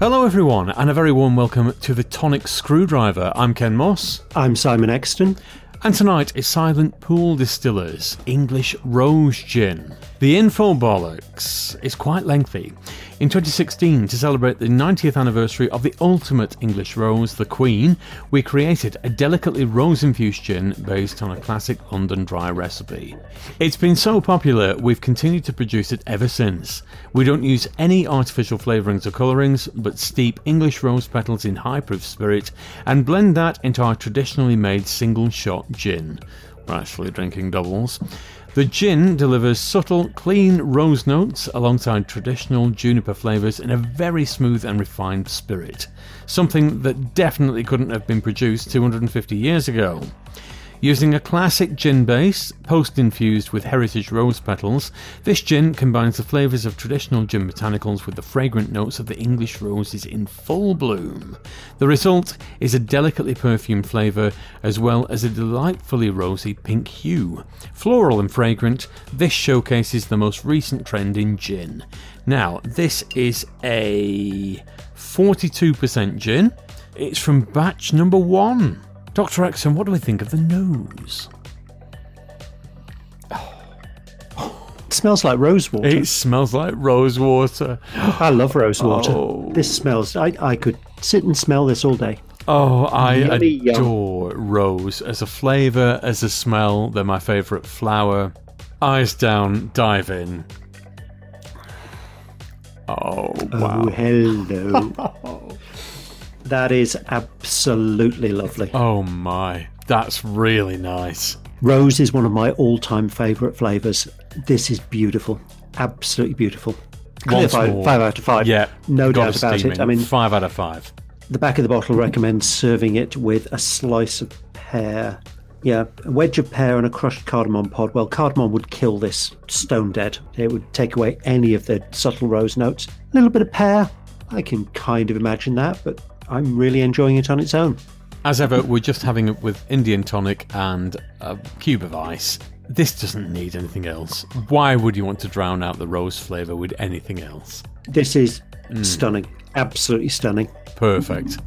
Hello, everyone, and a very warm welcome to the Tonic Screwdriver. I'm Ken Moss, I'm Simon Exton. And tonight is Silent Pool Distillers English Rose Gin. The info bollocks is quite lengthy. In 2016, to celebrate the 90th anniversary of the ultimate English rose, the Queen, we created a delicately rose infused gin based on a classic London dry recipe. It's been so popular, we've continued to produce it ever since. We don't use any artificial flavourings or colourings, but steep English rose petals in high proof spirit and blend that into our traditionally made single shot gin. We're actually drinking doubles. The gin delivers subtle, clean rose notes alongside traditional juniper flavours in a very smooth and refined spirit. Something that definitely couldn't have been produced 250 years ago. Using a classic gin base, post infused with heritage rose petals, this gin combines the flavours of traditional gin botanicals with the fragrant notes of the English roses in full bloom. The result is a delicately perfumed flavour as well as a delightfully rosy pink hue. Floral and fragrant, this showcases the most recent trend in gin. Now, this is a 42% gin. It's from batch number one. Dr. Exton, what do we think of the nose? It smells like rose water. It smells like rose water. I love rose water. Oh. This smells. I, I could sit and smell this all day. Oh, I Yummy yum. adore rose as a flavour, as a smell. They're my favourite flower. Eyes down, dive in. Oh, oh wow. Oh, hello. that is absolutely lovely. Oh, my. That's really nice. Rose is one of my all-time favourite flavours. This is beautiful. Absolutely beautiful. Clear five, five out of five. Yeah, no doubt about it. I mean, five out of five. the back of the bottle recommends serving it with a slice of pear. Yeah, a wedge of pear and a crushed cardamom pod. Well, cardamom would kill this stone dead. It would take away any of the subtle rose notes. A little bit of pear. I can kind of imagine that, but I'm really enjoying it on its own. As ever, we're just having it with Indian tonic and a cube of ice. This doesn't need anything else. Why would you want to drown out the rose flavour with anything else? This is mm. stunning. Absolutely stunning. Perfect.